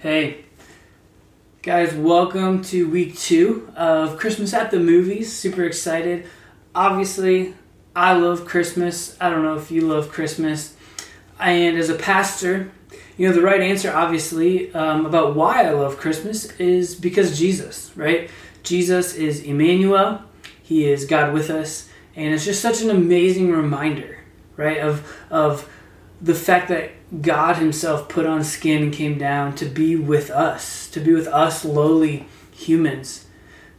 Hey, guys, welcome to week two of Christmas at the Movies. Super excited. Obviously, I love Christmas. I don't know if you love Christmas. And as a pastor, you know, the right answer, obviously, um, about why I love Christmas is because Jesus, right? Jesus is Emmanuel, He is God with us. And it's just such an amazing reminder, right, of, of the fact that God Himself put on skin and came down to be with us, to be with us lowly humans.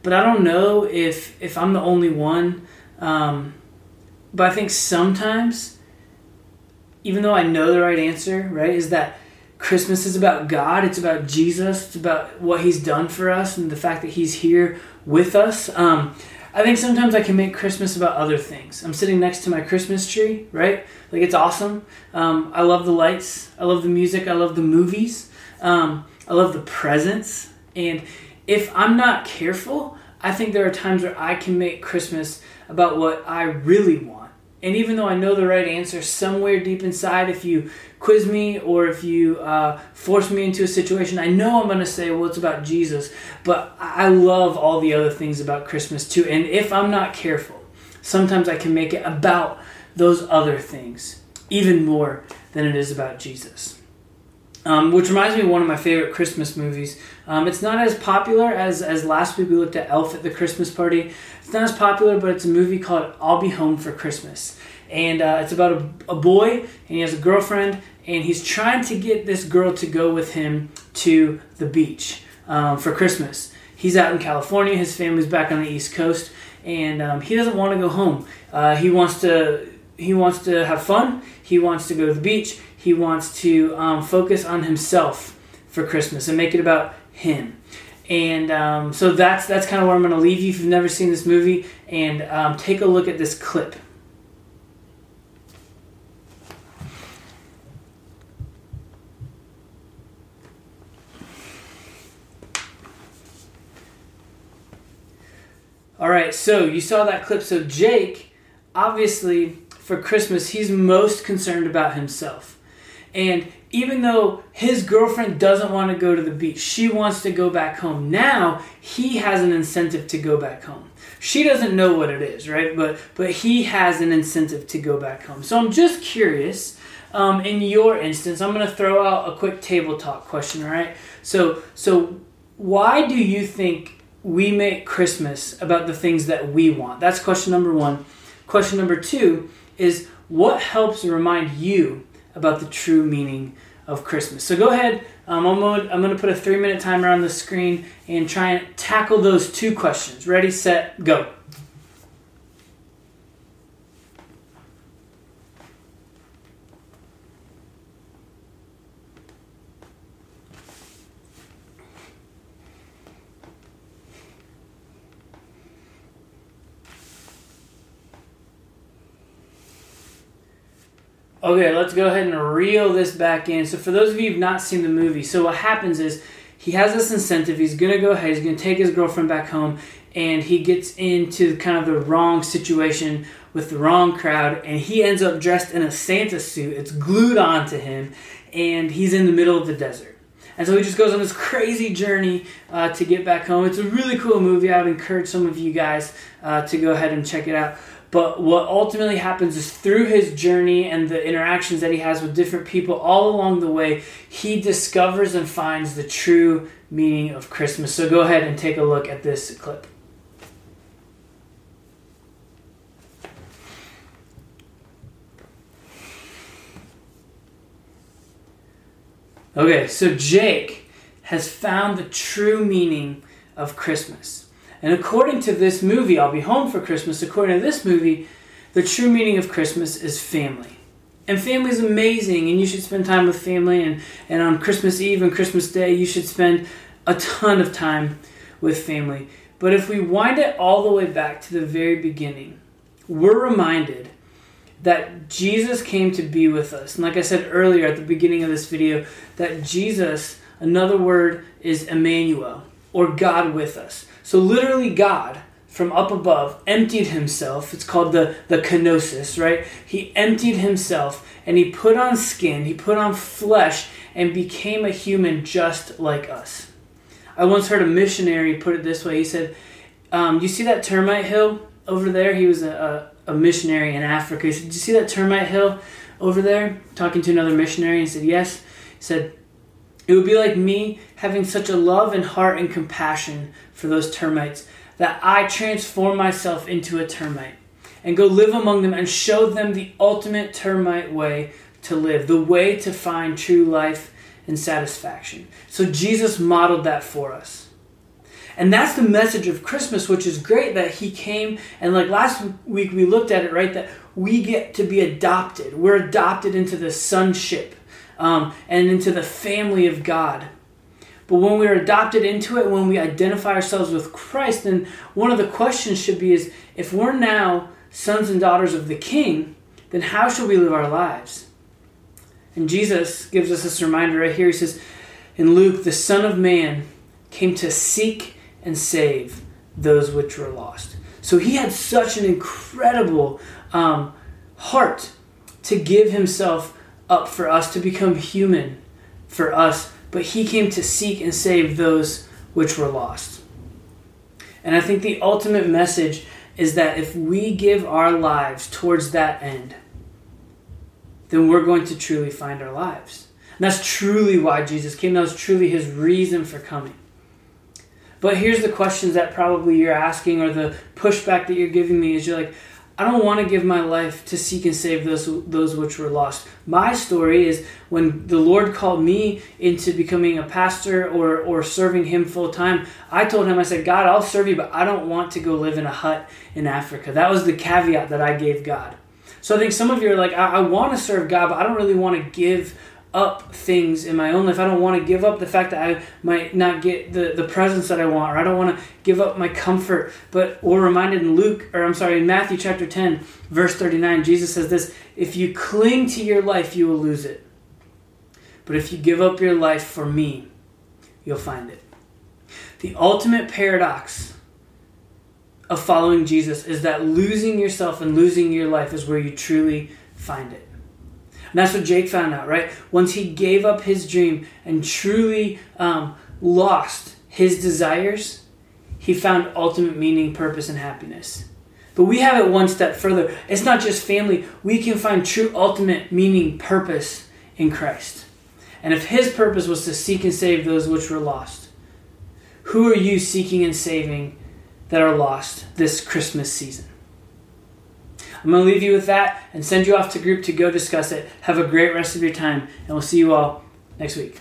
But I don't know if if I'm the only one. Um, but I think sometimes, even though I know the right answer, right, is that Christmas is about God. It's about Jesus. It's about what He's done for us and the fact that He's here with us. Um, I think sometimes I can make Christmas about other things. I'm sitting next to my Christmas tree, right? Like it's awesome. Um, I love the lights. I love the music. I love the movies. Um, I love the presents. And if I'm not careful, I think there are times where I can make Christmas about what I really want and even though I know the right answer, somewhere deep inside, if you quiz me or if you uh, force me into a situation, I know I'm going to say, well, it's about Jesus. But I love all the other things about Christmas too. And if I'm not careful, sometimes I can make it about those other things even more than it is about Jesus. Um, which reminds me of one of my favorite Christmas movies. Um, it's not as popular as, as last week we looked at Elf at the Christmas Party. It's not as popular, but it's a movie called I'll Be Home for Christmas. And uh, it's about a, a boy, and he has a girlfriend, and he's trying to get this girl to go with him to the beach um, for Christmas. He's out in California, his family's back on the East Coast, and um, he doesn't want to go home. Uh, he wants to he wants to have fun. He wants to go to the beach. He wants to um, focus on himself for Christmas and make it about him. And um, so that's that's kind of where I'm going to leave you if you've never seen this movie. And um, take a look at this clip. All right, so you saw that clip. So Jake, obviously, for Christmas, he's most concerned about himself. And even though his girlfriend doesn't want to go to the beach, she wants to go back home. Now he has an incentive to go back home. She doesn't know what it is, right? But but he has an incentive to go back home. So I'm just curious. Um, in your instance, I'm going to throw out a quick table talk question. All right. So so why do you think we make Christmas about the things that we want? That's question number one. Question number two is what helps remind you about the true meaning of Christmas. So go ahead. Um, I'm going I'm to put a three minute timer on the screen and try and tackle those two questions. Ready, set, go. Okay, let's go ahead and reel this back in. So, for those of you who've not seen the movie, so what happens is he has this incentive. He's going to go ahead, he's going to take his girlfriend back home, and he gets into kind of the wrong situation with the wrong crowd, and he ends up dressed in a Santa suit. It's glued onto him, and he's in the middle of the desert. And so he just goes on this crazy journey uh, to get back home. It's a really cool movie. I would encourage some of you guys uh, to go ahead and check it out. But what ultimately happens is through his journey and the interactions that he has with different people all along the way, he discovers and finds the true meaning of Christmas. So go ahead and take a look at this clip. Okay, so Jake has found the true meaning of Christmas. And according to this movie, I'll Be Home for Christmas, according to this movie, the true meaning of Christmas is family. And family is amazing, and you should spend time with family. And, and on Christmas Eve and Christmas Day, you should spend a ton of time with family. But if we wind it all the way back to the very beginning, we're reminded that Jesus came to be with us. And like I said earlier at the beginning of this video, that Jesus, another word is Emmanuel, or God with us. So, literally, God from up above emptied himself. It's called the, the kenosis, right? He emptied himself and he put on skin, he put on flesh, and became a human just like us. I once heard a missionary put it this way. He said, um, You see that termite hill over there? He was a, a, a missionary in Africa. He said, Did you see that termite hill over there? Talking to another missionary. He said, Yes. He said, It would be like me having such a love and heart and compassion for those termites that I transform myself into a termite and go live among them and show them the ultimate termite way to live, the way to find true life and satisfaction. So Jesus modeled that for us. And that's the message of Christmas, which is great that he came and like last week we looked at it, right? That we get to be adopted. We're adopted into the sonship um, and into the family of God. But when we're adopted into it, when we identify ourselves with Christ, then one of the questions should be is if we're now sons and daughters of the King, then how should we live our lives? And Jesus gives us this reminder right here. He says in Luke, the Son of Man came to seek and save those which were lost. So he had such an incredible um, heart to give himself up for us, to become human for us but he came to seek and save those which were lost. And I think the ultimate message is that if we give our lives towards that end, then we're going to truly find our lives. And that's truly why Jesus came. That was truly his reason for coming. But here's the questions that probably you're asking, or the pushback that you're giving me is you're like, I don't want to give my life to seek and save those those which were lost. My story is when the Lord called me into becoming a pastor or or serving Him full time. I told Him, I said, God, I'll serve you, but I don't want to go live in a hut in Africa. That was the caveat that I gave God. So I think some of you are like, I, I want to serve God, but I don't really want to give up things in my own life. I don't want to give up the fact that I might not get the, the presents that I want, or I don't want to give up my comfort. But we're reminded in Luke, or I'm sorry, in Matthew chapter 10, verse 39, Jesus says this If you cling to your life, you will lose it. But if you give up your life for me, you'll find it. The ultimate paradox of following Jesus is that losing yourself and losing your life is where you truly find it. And that's what Jake found out, right? Once he gave up his dream and truly um, lost his desires, he found ultimate meaning, purpose, and happiness. But we have it one step further. It's not just family, we can find true ultimate meaning, purpose in Christ. And if his purpose was to seek and save those which were lost, who are you seeking and saving that are lost this Christmas season? I'm going to leave you with that and send you off to group to go discuss it. Have a great rest of your time, and we'll see you all next week.